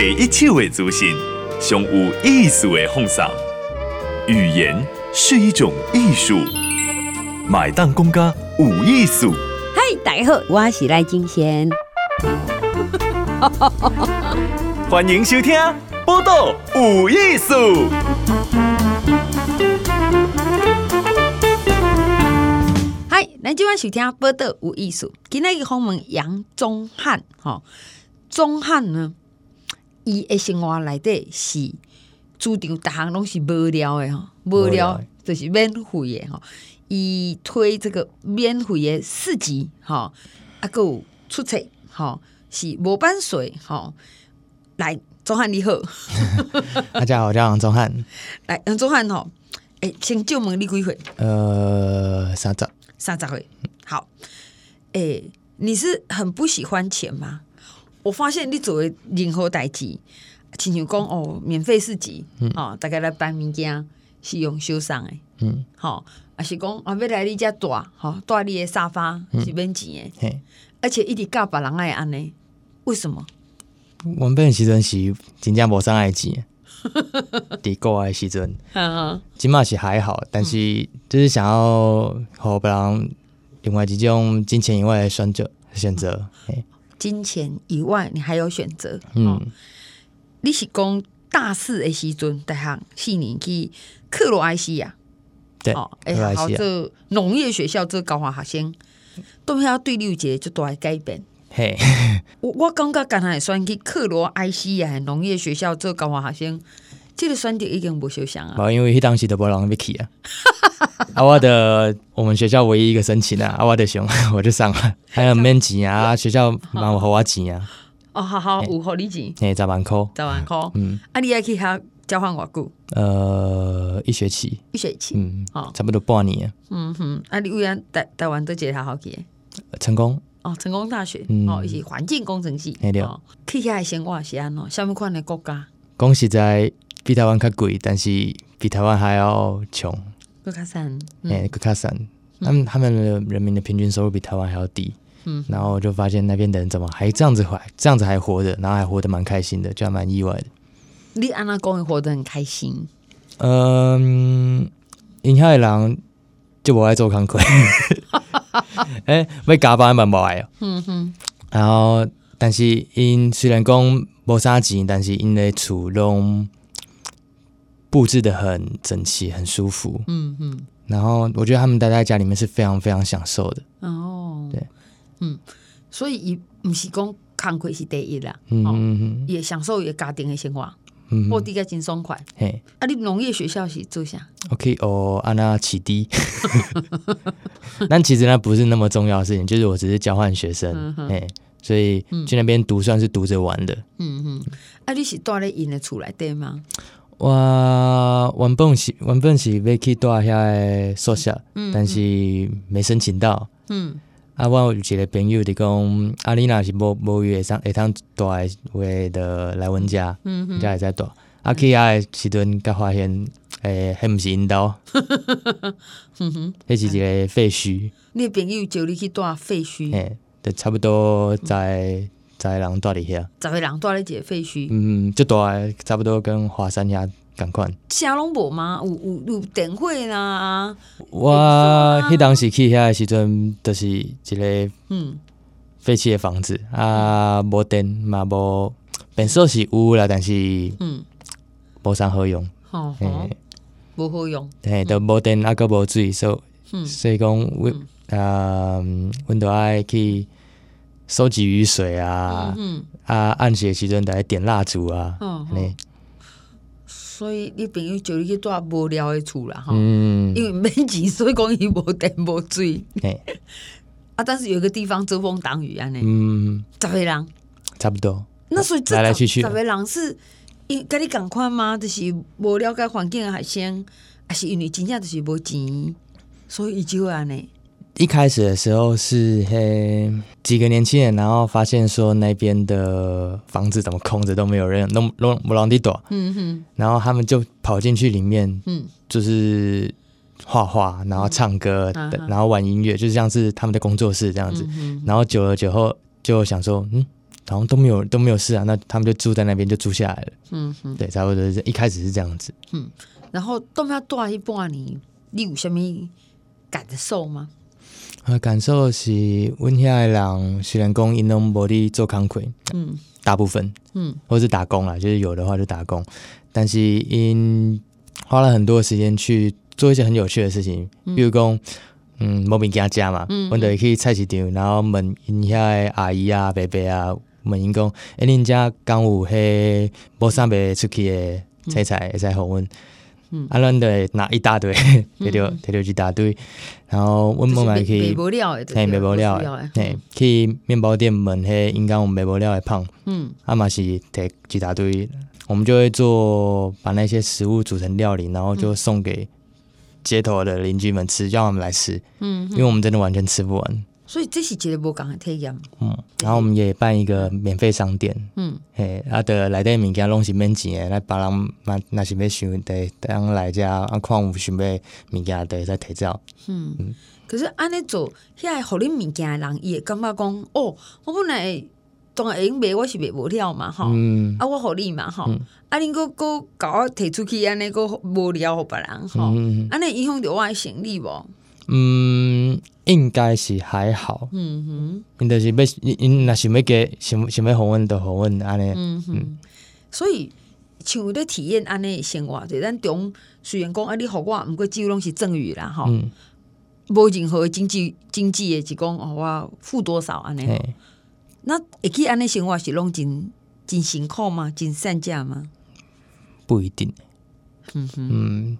第一手的资讯，上有意思的放送。语言是一种艺术，买单公家有艺术。嗨，大家好，我是赖金贤。欢迎收听《报道有艺术》。嗨，咱今晚收听《报道有艺术》，今天一个访问杨宗翰，哈，宗翰呢，伊的生活内底是主张，逐项拢是无聊的吼，无聊就是免费的吼，伊推这个免费的市集哈，啊，搁有出册哈，是无版税哈。来，钟汉你好，大家好，我叫杨宗翰。来，杨宗翰吼，哎，先就问你几岁？呃，三十，三十岁。好，哎，你是很不喜欢钱吗？我发现你做的任何代志，亲像讲哦，免费市集，嗯、哦，大概来办物件是用收上的，嗯，好、哦，还是讲啊，要来你家住，好，住你的沙发是免钱的，嗯、而且一直教别人爱安尼，为什么？原本时阵是真正无啥爱钱，伫国外时阵，今嘛是还好，但是就是想要和别人另外一种金钱以外的选择选择。金钱以外，你还有选择。嗯、哦，你是讲大四的时阵，大学四年去克罗埃西亚，对，哦，哎，好，这农业学校这高华学生，都要对六节就都来改变。嘿，我我感觉刚才选去克罗埃西亚农业学校做高华学生，这个选择已经不受伤啊。因为迄当时都无人要去啊。啊，我的我们学校唯一一个申请啊，啊，我的熊 我就上了，还有 免钱啊，学校蛮有给我钱啊。哦，好好有好你钱，哎，十万块，十万块。嗯，啊，你还去遐交换偌久？呃，一学期，一学期，嗯，好，差不多半年。嗯哼，啊，你为啥台台湾都觉得好去？成功。哦，成功大学哦，伊是环境工程系。哦，去遐生活是安怎？什么款的国家？讲实在，比台湾较贵，但是比台湾还要穷。更较惨，哎，更较惨。他们他们的人民的平均收入比台湾还要低。嗯，然后就发现那边的人怎么还这样子活，这样子还活着，然后还活得蛮开心的，就还蛮意外的。你安娜公也，活得很开心？嗯，因遐的人就无爱做工课。哎，要加班蛮无爱哦。嗯哼。然后，但是因虽然讲无啥钱，但是因的厝拢布置的很整齐，很舒服。嗯哼。然后，我觉得他们待在家里面是非常非常享受的。哦。对。嗯。所以，伊不是讲工课是第一啦。嗯嗯。也享受也家庭的生活。过得个真爽快。嘿，啊，你农业学校是做啥？OK，哦，安那起低。但其实那不是那么重要的事情，就是我只是交换学生，哎，所以去那边读算是读着玩的。嗯嗯，啊，你是住在因的厝内对吗？我原本是原本是要去住遐个宿舍，但是没申请到。嗯。啊，我有一个朋友伫讲，啊，你若是无无预会上会当住诶话的来阮遮，嗯哼，才会使住。啊，去遐诶时阵，才发现，诶，迄毋是因兜，迄是一个废墟。你朋友叫你去住废墟？诶，就差不多在在人住伫遐，十个人住伫一个废墟。嗯，就大诶，差不多跟华山遐。共款，啥拢无吗？有有有电火啦！我迄当时去遐诶时阵，就是一个嗯废弃诶房子。啊，无电嘛无，变数是有啦，但是嗯。无啥好用，好好无好用，嘿，都无电啊，搁无水，所所以讲阮啊，阮都爱去收集雨水啊，嗯啊暗时时阵，来点蜡烛啊，嘞。所以你朋友就你去住无聊的厝啦，哈，嗯、因为没钱，所以讲伊无电无水。嘿 啊，但是有一个地方遮风挡雨安尼。嗯，十个人差不多。那所以这来来去去，十个人是因跟你共款吗？就是无了解环境的学生，还是因为真正就是无钱，所以伊就会安尼。一开始的时候是嘿几个年轻人，然后发现说那边的房子怎么空着都没有人，弄弄不让地躲。嗯哼。然后他们就跑进去里面，嗯，就是画画，然后唱歌，嗯、然后玩音乐，就像是他们的工作室这样子。嗯、然后久了久后就想说，嗯，好像都没有都没有事啊，那他们就住在那边就住下来了。嗯哼，对，差不多是一开始是这样子。嗯，然后都要住一半你，你有什么感受吗？啊，感受是，阮遐诶人虽然讲因拢无伫做工课，嗯，大部分，嗯，或是打工啦，就是有的话就打工，但是因花了很多时间去做一些很有趣的事情，比如讲，嗯，无物件食嘛，嗯，阮就会去菜市场，然后问因遐诶阿姨啊、伯伯啊，问因讲，哎，恁家刚有迄无啥卖出去诶菜菜会使互阮。嗯，啊，咱得拿一大堆，摕着摕着一大堆，然后阮某买去，嘿，卖无了的，嘿，去面包店问迄应该有卖无了的胖，嗯，啊嘛是摕一大堆，我们就会做把那些食物煮成料理，然后就送给街头的邻居们吃，叫他们来吃，嗯，因为我们真的完全吃不完。所以这是一个无共的体验。嗯，然后我们也办一个免费商店。嗯，嘿，啊的内底物件拢是免钱的，来别人嘛，若是要想得当来遮啊，看有想要物件得再提走。嗯，嗯。可是安尼做，遐互恁物件的人伊会感觉讲，哦，我本来当然会卖，我是卖无了嘛，吼，嗯，啊，我互你嘛，吼，嗯、啊，恁搁搁甲我提出去安尼搁无了互别人，吼，安尼影响着我的生理无？嗯，应该是还好。嗯哼，因着是要因因若想要给想想要互阮，着互阮安尼。嗯哼，嗯所以像咧体验安尼诶生活，就咱中虽然讲啊，你互我，毋过只有拢是赠予啦，吼，无任何经济经济诶，是讲哦，我付多少安尼。嘿那会去安尼生活是拢真真辛苦吗？真善价吗？不一定。嗯哼。嗯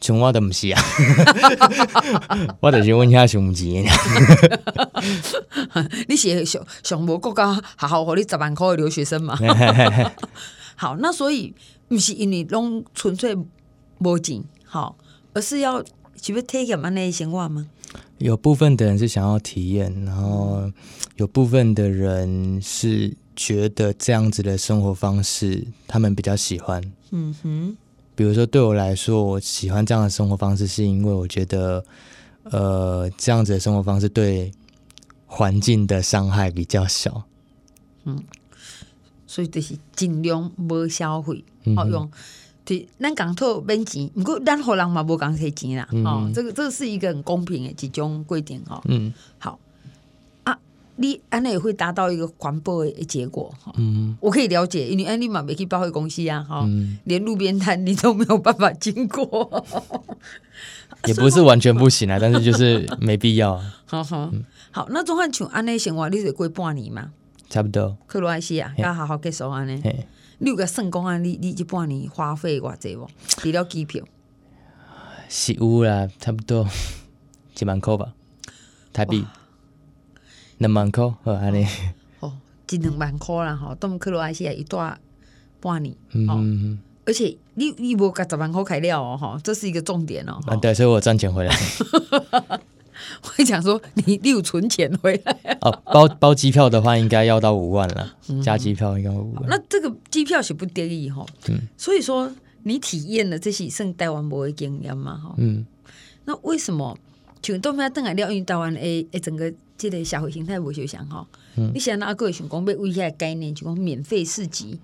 像我都毋是啊，我就是阮遐上钱。你是上上无国家学校互你十万块的留学生嘛？好，那所以毋是因为拢纯粹无钱，好，而是要是要体验安尼生活吗？有部分的人是想要体验，然后有部分的人是觉得这样子的生活方式他们比较喜欢。嗯哼。比如说，对我来说，我喜欢这样的生活方式，是因为我觉得，呃，这样子的生活方式对环境的伤害比较小。嗯，所以就是尽量无消费，好用。对，咱讲透免钱，不过咱互人嘛无讲提钱啦。哦，这个这个是一个很公平的几种规定哦。嗯，好。你安尼也会达到一个环保的结果哈，嗯，我可以了解，因为安利嘛没去报废公司啊，哈，嗯，连路边摊你都没有办法经过，也不是完全不行啊，但是就是没必要。好好好，那总算像安尼生活，你得过半年嘛，差不多。克罗埃西亚要好好结束安尼，你有个成功案例，你这半年花费偌济无？除了机票，是有啦，差不多。一万块吧，台币。两万块，好安尼。哦，一两万块啦，吼，当克罗埃西亚一段半年，嗯嗯，而且你你无甲十万块开了哦，哈，这是一个重点哦。啊，对，所以我赚钱回来。我会讲说，你你有存钱回来？哦，包包机票的话，应该要到五万了，加机票应该五万。那这个机票是不得已哈，嗯，所以说你体验了这些剩台湾无的经验嘛，哈，嗯，那为什么像都没等来料？因为台湾诶诶，整个。这个社会形态无相像哈，嗯、你想哪个想讲要为遐概念，就讲免费市集，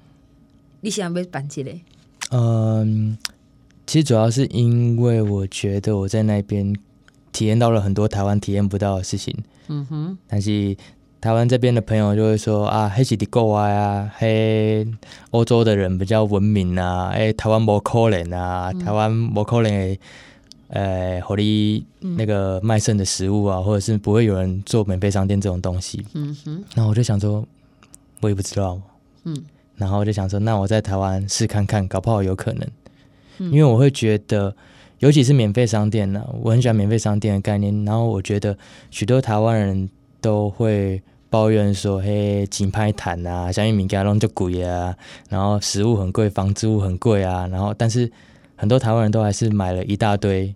你想要办这个？嗯，其实主要是因为我觉得我在那边体验到了很多台湾体验不到的事情。嗯哼，但是台湾这边的朋友就会说啊，黑是的国外啊，黑欧洲的人比较文明啊，哎，台湾无可能啊，台湾无可能。呃，火力那个卖剩的食物啊，嗯、或者是不会有人做免费商店这种东西。嗯哼。然后我就想说，我也不知道。嗯。然后我就想说，那我在台湾试看看，搞不好有可能。嗯、因为我会觉得，尤其是免费商店呢、啊，我很喜欢免费商店的概念。然后我觉得许多台湾人都会抱怨说：“嘿，景拍谈啊，像玉米加弄就贵啊，然后食物很贵，房租很贵啊。”然后，但是。很多台湾人都还是买了一大堆，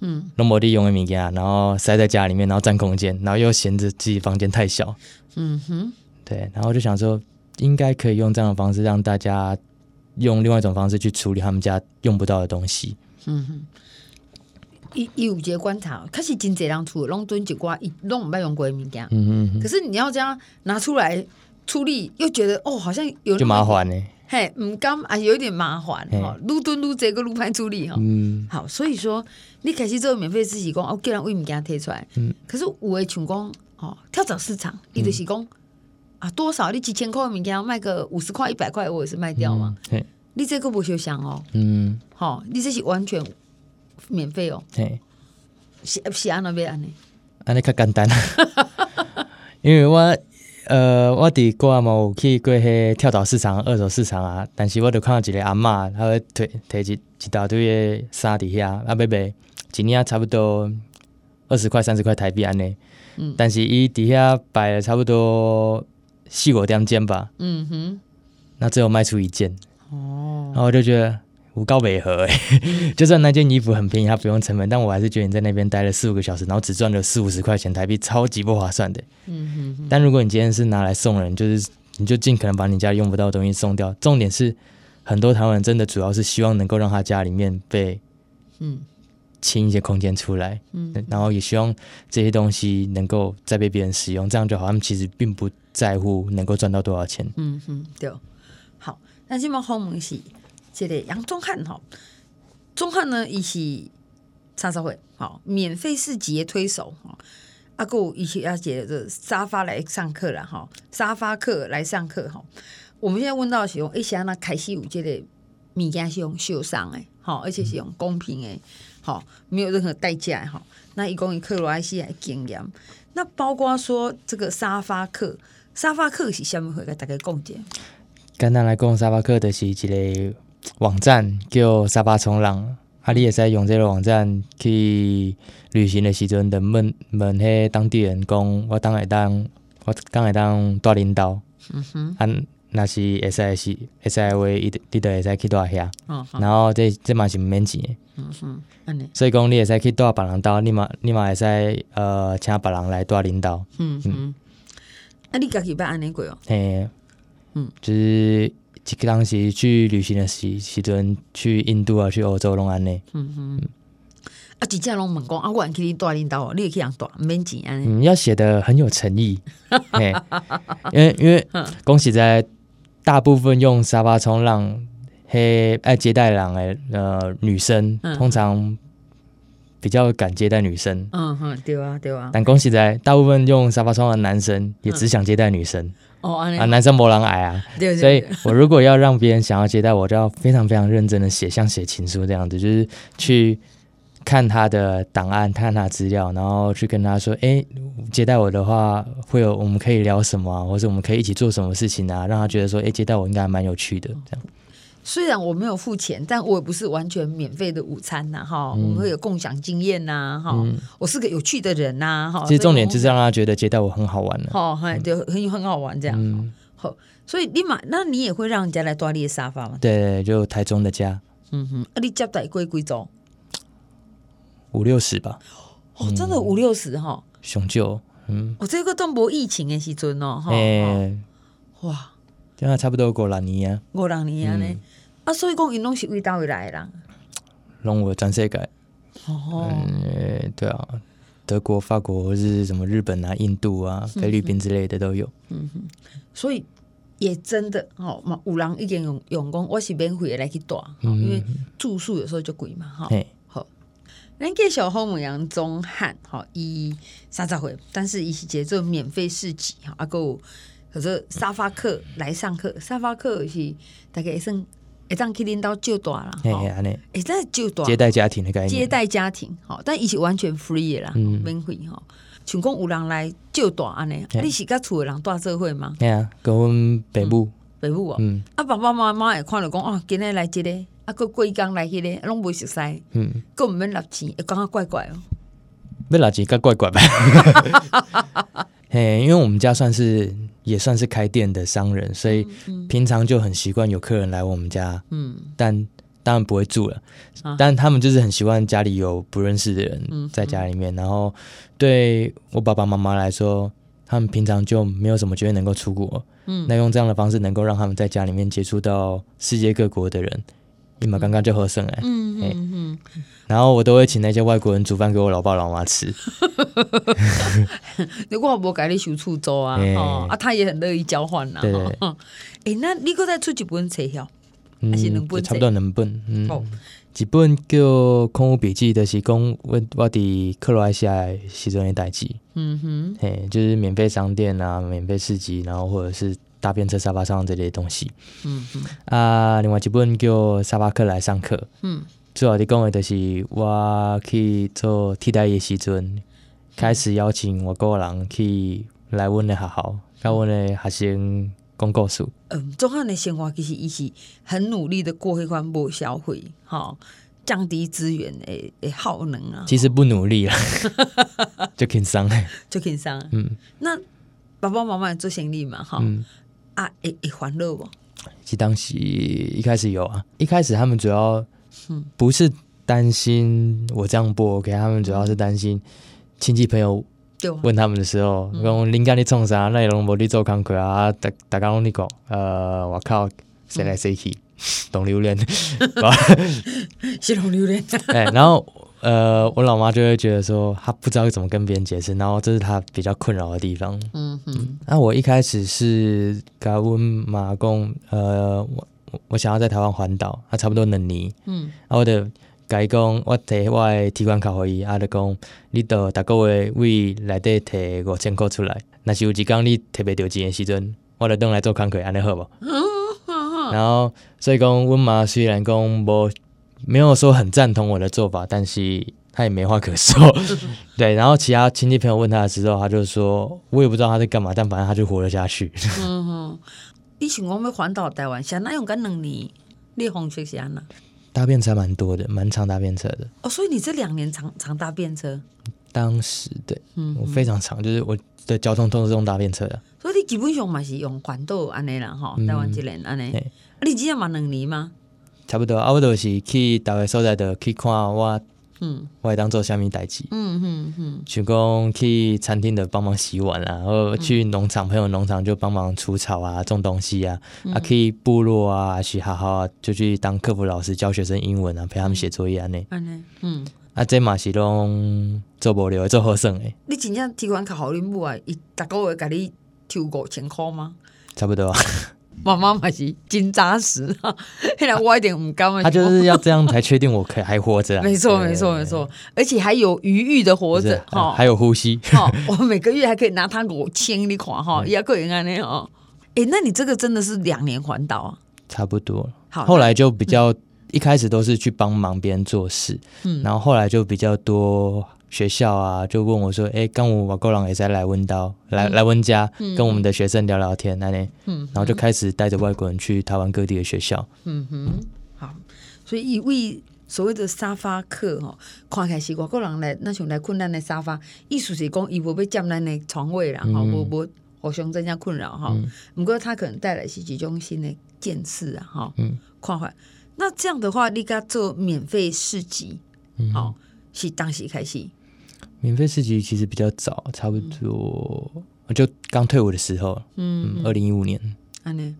嗯，龙摩地用的物件，然后塞在家里面，然后占空间，然后又嫌着自己房间太小，嗯哼，对，然后就想说，应该可以用这样的方式让大家用另外一种方式去处理他们家用不到的东西，嗯哼。伊伊有一个观察，确实真侪人厝拢囤一寡，伊拢毋捌用过的物件，嗯哼，可是你要这样拿出来。处理又觉得哦，好像有就麻烦呢。嘿，唔甘啊，有点麻烦哈，愈蹲愈这个愈歹处理哈。嗯，好，所以说你开始做免费试习工，哦，既然为物件提出来，嗯，可是有诶像讲哦，跳蚤市场，伊就是讲啊，多少你几千块物件卖个五十块、一百块，我也是卖掉嘛。嘿，你这个不休想哦，嗯，好，你这是完全免费哦。嘿，是是安那边安尼，安尼较简单，因为我。呃，我伫国外嘛有去过迄跳蚤市场、二手市场啊，但是我就看到一个阿嬷，她会摕摕一一大堆诶衫伫遐，啊，要卖一领差不多二十块、三十块台币安尼。嗯。但是伊伫遐摆了差不多四五点钟吧。嗯哼。那最后卖出一件。哦。然后我就觉得。不告违和诶，就算那件衣服很便宜，它不用成本，但我还是觉得你在那边待了四五个小时，然后只赚了四五十块钱台币，超级不划算的。嗯哼哼。但如果你今天是拿来送人，就是你就尽可能把你家用不到的东西送掉。重点是，很多台湾人真的主要是希望能够让他家里面被嗯清一些空间出来，嗯，然后也希望这些东西能够再被别人使用，这样就好。他们其实并不在乎能够赚到多少钱。嗯哼，对。好，那这么后门是。这个杨宗翰哈，宗翰呢，伊是啥社会好免费市集推手哈，阿哥一起要接着沙发来上课了哈，沙发课来上课哈。我们现在问到是用一些那开始有这个物件是用秀上诶，好，而且是用公平诶，好，没有任何代价哈。那一共以克罗埃西亚经验，那包括说这个沙发课，沙发课是虾米会给大家讲解？简单来讲，沙发课就是一个。网站叫沙巴冲浪，啊，你会使用这个网站去旅行的时阵，就问问迄当地人讲，我当会当，我当会当带恁兜，嗯哼，啊，若是会使是会使话，伊你就会使去带遐，嗯，然后这这嘛是毋免钱的，嗯哼，安尼，所以讲你会使去带别人兜，你嘛你嘛会使呃请别人来带恁兜，嗯嗯，啊，你家己捌安尼过哦？嘿，嗯，就是。当时去旅行的时时阵，去印度啊，去欧洲拢安尼。嗯哼，啊，真正拢问讲啊，我去你带领导，你也去让带，免钱安尼。嗯，要写的很有诚意。嘿，因为因为恭喜在，大部分用沙发冲浪，嘿，爱接待人诶，呃，女生通常比较敢接待女生。嗯哼，对啊，对啊。但恭喜在，大部分用沙发冲浪的男生也只想接待女生。哦，啊，男生没人矮啊，对对对，所以我如果要让别人想要接待我，就要非常非常认真的写，像写情书这样子，就是去看他的档案，看他资料，然后去跟他说，哎、欸，接待我的话，会有我们可以聊什么，啊或者我们可以一起做什么事情啊，让他觉得说，哎、欸，接待我应该还蛮有趣的，这样。虽然我没有付钱，但我也不是完全免费的午餐呐，哈，我们会有共享经验呐，哈，我是个有趣的人呐，哈。其实重点就是让他觉得接待我很好玩的，好，对，很很好玩这样，好，所以立马，那你也会让人家来坐你的沙发吗？对，就台中的家，嗯哼，啊，你接待贵贵州？五六十吧，哦，真的五六十哈，雄就，嗯，我这个都没疫情的时阵哦，哈，哇，现在差不多过两年啊，过两年啊呢。啊，所以讲，因拢是为倒位来的人，拢有全世界。哦，嗯，对啊，德国、法国或是什么日本啊、印度啊、菲律宾之类的都有。嗯哼，所以也真的哦，嘛有人已经用用讲，我是免费的来去住，嗯、因为住宿有时候就贵嘛，哈。好，咱介绍后母杨宗汉，哈，伊三十岁，但是伊是节奏免费市集，哈，啊有可是沙发客来上课，沙发客是大概算。会当去恁兜就大啦，吼，会当就大接待家庭的概念，接待家庭，吼，但伊是完全 free 的啦，免费吼。像讲有人来就大安尼，你是甲厝的人带做伙吗？对啊，跟阮爸母，爸母哦，嗯，啊爸爸妈妈会看着讲哦，今日来这个，啊搁过一工来迄个，拢袂熟悉，嗯，搁毋免纳钱，会感觉怪怪哦，要纳钱较怪怪吧，嘿，因为我们家算是。也算是开店的商人，所以平常就很习惯有客人来我们家。嗯，但当然不会住了。啊、但他们就是很习惯家里有不认识的人在家里面。然后对我爸爸妈妈来说，他们平常就没有什么机会能够出国。嗯，那用这样的方式能够让他们在家里面接触到世界各国的人，你们刚刚就喝剩哎，嗯嗯嗯，然后我都会请那些外国人煮饭给我老爸老妈吃。如果我不给你收厝租啊，哦啊，他也很乐意交换呐。对，哎，那你搁再出一本册票？嗯，差不多两本。嗯，一本叫《空屋笔记》的是讲我我伫克罗埃西亚时阵的代志。嗯哼，嘿，就是免费商店啊，免费市集，然后或者是大便车沙发上这类东西。嗯嗯，啊，另外一本叫《沙发客来上课》。嗯，主要的讲的就是我去做替代的时阵，开始邀请我个人去来阮的学校，跟阮的学生。讲故事。嗯，中汉的生活其实伊是很努力的过迄款无消费，哈，降低资源的的耗能啊。其实不努力啦，就轻松，就轻松。嗯，那爸爸妈妈做生意嘛，哈，嗯、啊，会会烦恼不？其实当时一开始有啊，一开始他们主要不是担心我这样不 OK，他们主要是担心亲戚朋友。问他们的时候，讲恁家你创啥？那拢无你做工课啊？大大家拢你讲，呃，我靠，谁来谁去？懂榴莲，是懂榴莲。哎，然后呃，我老妈就会觉得说，她不知道怎么跟别人解释，然后这是她比较困扰的地方。嗯嗯。那我一开始是跟问妈讲，呃，我我想要在台湾环岛，啊差不多两年。嗯。然后我的。甲伊讲，我摕我诶提款卡互伊，啊，着讲你到逐个月为内底摕五千块出来。若是有一工你摕袂着钱诶时阵，我着转来做工课，安尼好无？然后所以讲，阮妈虽然讲无没有说很赞同我的做法，但是她也没话可说。对，然后其他亲戚朋友问他的时候，他就说，我也不知道他在干嘛，但反正他就活了下去。嗯哼，你想讲要环岛台湾，现在用干两年，你方式是安怎？搭便车蛮多的，蛮常搭便车的。哦，所以你这两年常常搭便车？当时对，嗯，我非常常，就是我的交通都是用搭便车的。所以你基本上嘛是用环岛安尼啦，哈，台湾这边安尼。啊，你今年嘛两年吗？差不多，啊，我都是去大个所在的去看我。嗯，我会当做虾米代志。嗯嗯嗯，像讲去餐厅的帮忙洗碗啊，然后去农场朋友农场就帮忙除草啊、种东西啊。嗯、啊，去部落啊，去学校啊，就去当客服老师教学生英文啊，陪他们写作业安尼。嗯嗯，啊，这嘛是拢做无聊做好耍诶。你真正提款卡互恁母啊？伊逐个月甲你抽五千块吗？差不多。妈妈嘛是金扎实，现 在我一点唔甘啊。他就是要这样才确定我可以还活着。没错，没错，没错，而且还有余裕的活着哈，还有呼吸。哈，我每个月还可以拿他给我签你款哈，也可以安尼哦。哎，那你这个真的是两年环岛啊？差不多。好，后来就比较一开始都是去帮忙别人做事，嗯，然后后来就比较多。学校啊，就问我说：“哎、欸，刚我外国人也在来温刀，来来温家，嗯、跟我们的学生聊聊天，那呢，嗯，然后就开始带着外国人去台湾各地的学校。嗯哼，好，所以一位所谓的沙发客哈，看起来是外国人来，那像来困难的沙发，意思是讲伊无要占咱的床位啦，哈、嗯，无无互相增加困扰哈。不过、嗯、他可能带来是几种新的见识啊，哈，嗯，看法。那这样的话，你该做免费市集，嗯，好，是当时开始。免费市集其实比较早，差不多我就刚退伍的时候，嗯，二零一五年，安尼，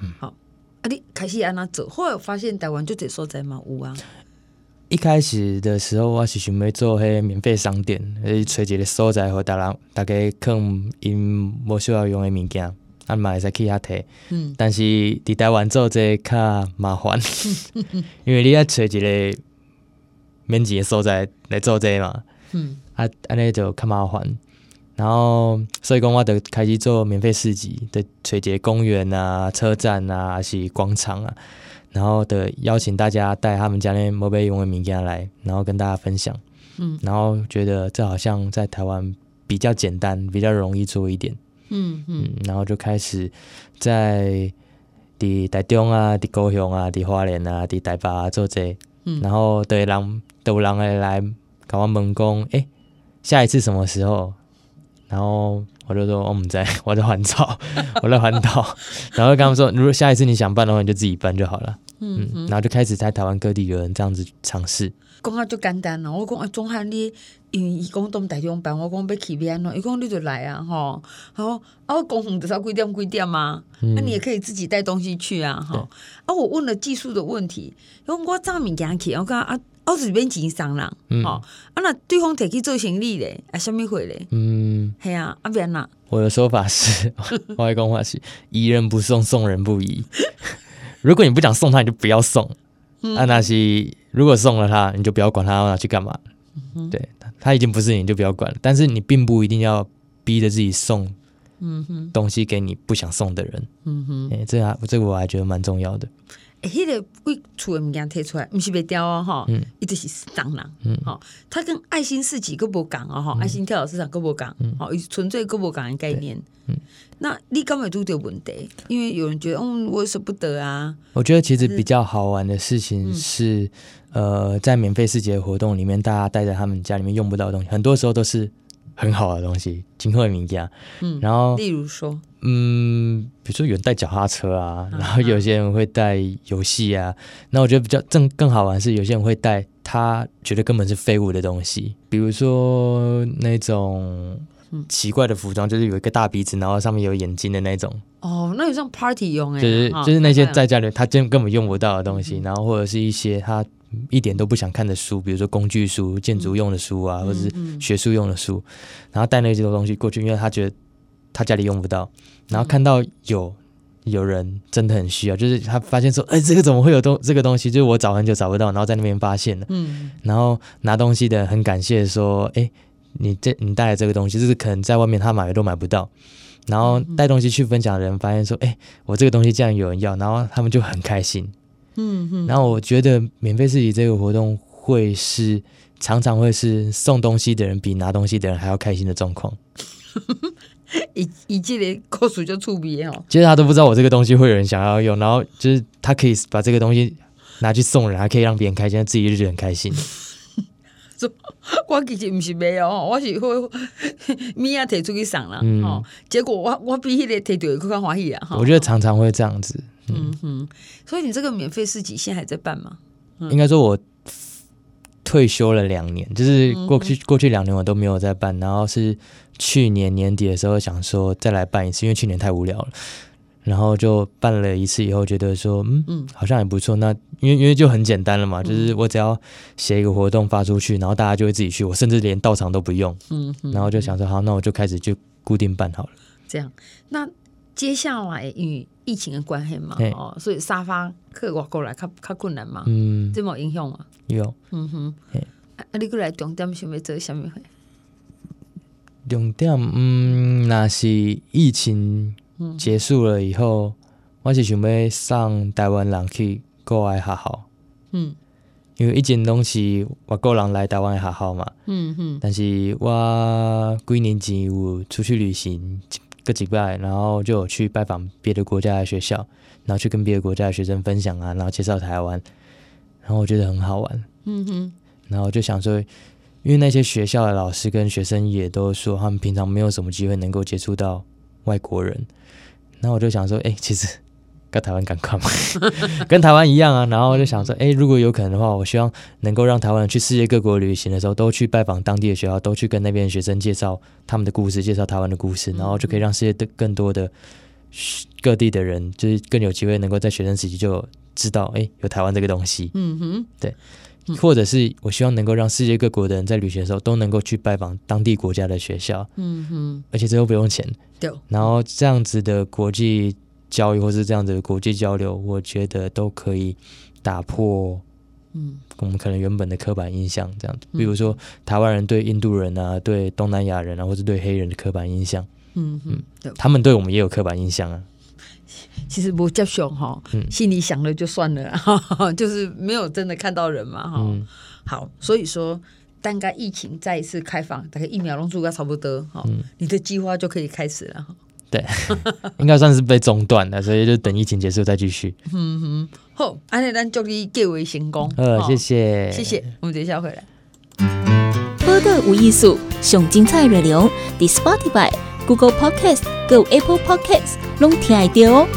嗯，好，啊，你开始安那做，后来我发现台湾就这所在嘛有啊。一开始的时候，我是想要做迄免费商店，诶，找一个所在，互大人大家肯因无需要用的物件，啊嘛会使去遐摕，嗯，但是伫台湾做这较麻烦，因为你要找一个免钱的所在来做这嘛，嗯。啊，安尼就较麻烦，然后所以讲我就开始做免费市集，的找一个公园啊、车站啊，还是广场啊，然后的邀请大家带他们家那没被用的物件来，然后跟大家分享。嗯，然后觉得这好像在台湾比较简单，比较容易做一点。嗯嗯，嗯，然后就开始在伫台中啊、伫高雄啊、伫花莲啊、伫台北啊做这，嗯，然后对人都有人会来跟我问讲，诶、欸。下一次什么时候？然后我就说我们在，我在环岛，我在环岛。然后跟他们说，如果下一次你想办的话，你就自己办就好了。嗯，嗯，然后就开始在台湾各地有人这样子尝试。讲啊，就简单了。我讲啊，钟汉你因为伊讲东台中办，我讲要去边喏，伊讲你就来啊，吼，好啊，我公园至少几点几点嘛，那、嗯啊、你也可以自己带东西去啊，哈。啊，我问了技术的问题，因为我早物件去，我讲啊，我是免钱送人，吼，啊，那对方提去做生意咧，啊，什么货咧？嗯，系啊，啊边呐？我的说法是，我的讲法是，疑人不送，送人不疑。如果你不想送他，你就不要送。嗯、啊，那是如果送了他，你就不要管他要拿去干嘛。嗯、对，他已经不是你，就不要管了。但是你并不一定要逼着自己送，嗯哼东西给你不想送的人。嗯哼，哎、欸，这个这个我还觉得蛮重要的。迄、那个为厝的物件提出来，不是袂掉哦，哈，嗯，一直是当然，嗯，好，他跟爱心市集佫无共哦，哈、嗯，爱心跳蚤市场佫无共，好、嗯，纯粹佫无共的概念。嗯，那你刚会拄到问题？因为有人觉得，嗯，我舍不得啊。我觉得其实比较好玩的事情是，嗯、呃，在免费市集的活动里面，大家带着他们家里面用不到的东西，很多时候都是很好的东西，金惠名家。嗯，然后例如说。嗯，比如说有人带脚踏车啊，然后有些人会带游戏啊。那我觉得比较正更好玩是，有些人会带他觉得根本是废物的东西，比如说那种奇怪的服装，就是有一个大鼻子，然后上面有眼睛的那种。哦，那有像 party 用哎，就是就是那些在家里他真根本用不到的东西，然后或者是一些他一点都不想看的书，比如说工具书、建筑用的书啊，或者是学术用的书，然后带那些东西过去，因为他觉得。他家里用不到，然后看到有有人真的很需要，就是他发现说，哎，这个怎么会有东 这个东西？就是我找很久找不到，然后在那边发现了，嗯，然后拿东西的很感谢说，哎，你这你带来这个东西，就是可能在外面他买的都买不到，然后带东西去分享的人发现说，哎，我这个东西竟然有人要，然后他们就很开心，嗯嗯，然后我觉得免费市集这个活动会是常常会是送东西的人比拿东西的人还要开心的状况。一一记的故事就触鼻哦，其实他都不知道我这个东西会有人想要用，然后就是他可以把这个东西拿去送人，还可以让别人开心，自己就觉得很开心。我其实不是没有，我是会米亚提出去送了，嗯，结果我我比迄个提到更欢喜啊。我觉得常常会这样子，嗯，嗯哼，所以你这个免费市集现在还在办吗？嗯、应该说我退休了两年，就是过去、嗯、过去两年我都没有在办，然后是。去年年底的时候想说再来办一次，因为去年太无聊了，然后就办了一次以后觉得说嗯嗯好像也不错。那因为因为就很简单了嘛，就是我只要写一个活动发出去，然后大家就会自己去，我甚至连到场都不用。嗯，然后就想说好，那我就开始就固定办好了。这样，那接下来因为疫情的关系嘛，哦，所以沙发客我过来较较困难嘛，嗯，这么影响吗？有，嗯哼，啊，你过来重点想要做什么？重点，嗯，那是疫情结束了以后，嗯、我是想要送台湾人去国外学校，嗯，因为以前拢是外国人来台湾的学校嘛，嗯嗯，但是我几年前有出去旅行个几摆，然后就有去拜访别的国家的学校，然后去跟别的国家的学生分享啊，然后介绍台湾，然后我觉得很好玩，嗯哼，然后就想说。因为那些学校的老师跟学生也都说，他们平常没有什么机会能够接触到外国人。那我就想说，哎、欸，其实 跟台湾赶快嘛，跟台湾一样啊。然后我就想说，哎、欸，如果有可能的话，我希望能够让台湾人去世界各国旅行的时候，都去拜访当地的学校，都去跟那边的学生介绍他们的故事，介绍台湾的故事，然后就可以让世界的更多的各地的人，就是更有机会能够在学生时期就知道，哎、欸，有台湾这个东西。嗯哼，对。或者是我希望能够让世界各国的人在旅行的时候都能够去拜访当地国家的学校，嗯哼，而且这又不用钱，对。然后这样子的国际教育或是这样子的国际交流，我觉得都可以打破，嗯，我们可能原本的刻板印象这样子。比如说台湾人对印度人啊，对东南亚人啊，或是对黑人的刻板印象，嗯嗯，他们对我们也有刻板印象啊。其实不叫熊哈，心里想了就算了，嗯、就是没有真的看到人嘛哈。嗯、好，所以说，当个疫情再一次开放，大概一秒钟住个差不多哈，嗯、你的计划就可以开始了。对，应该算是被中断了，所以就等疫情结束再继续。嗯哼，好，安尼咱祝你各位成功。呃，谢谢，谢谢，我们等一下回来。播客无艺术，上精彩内容，The Spotify、Google Podcast、Go Apple Podcasts，拢听得到哦。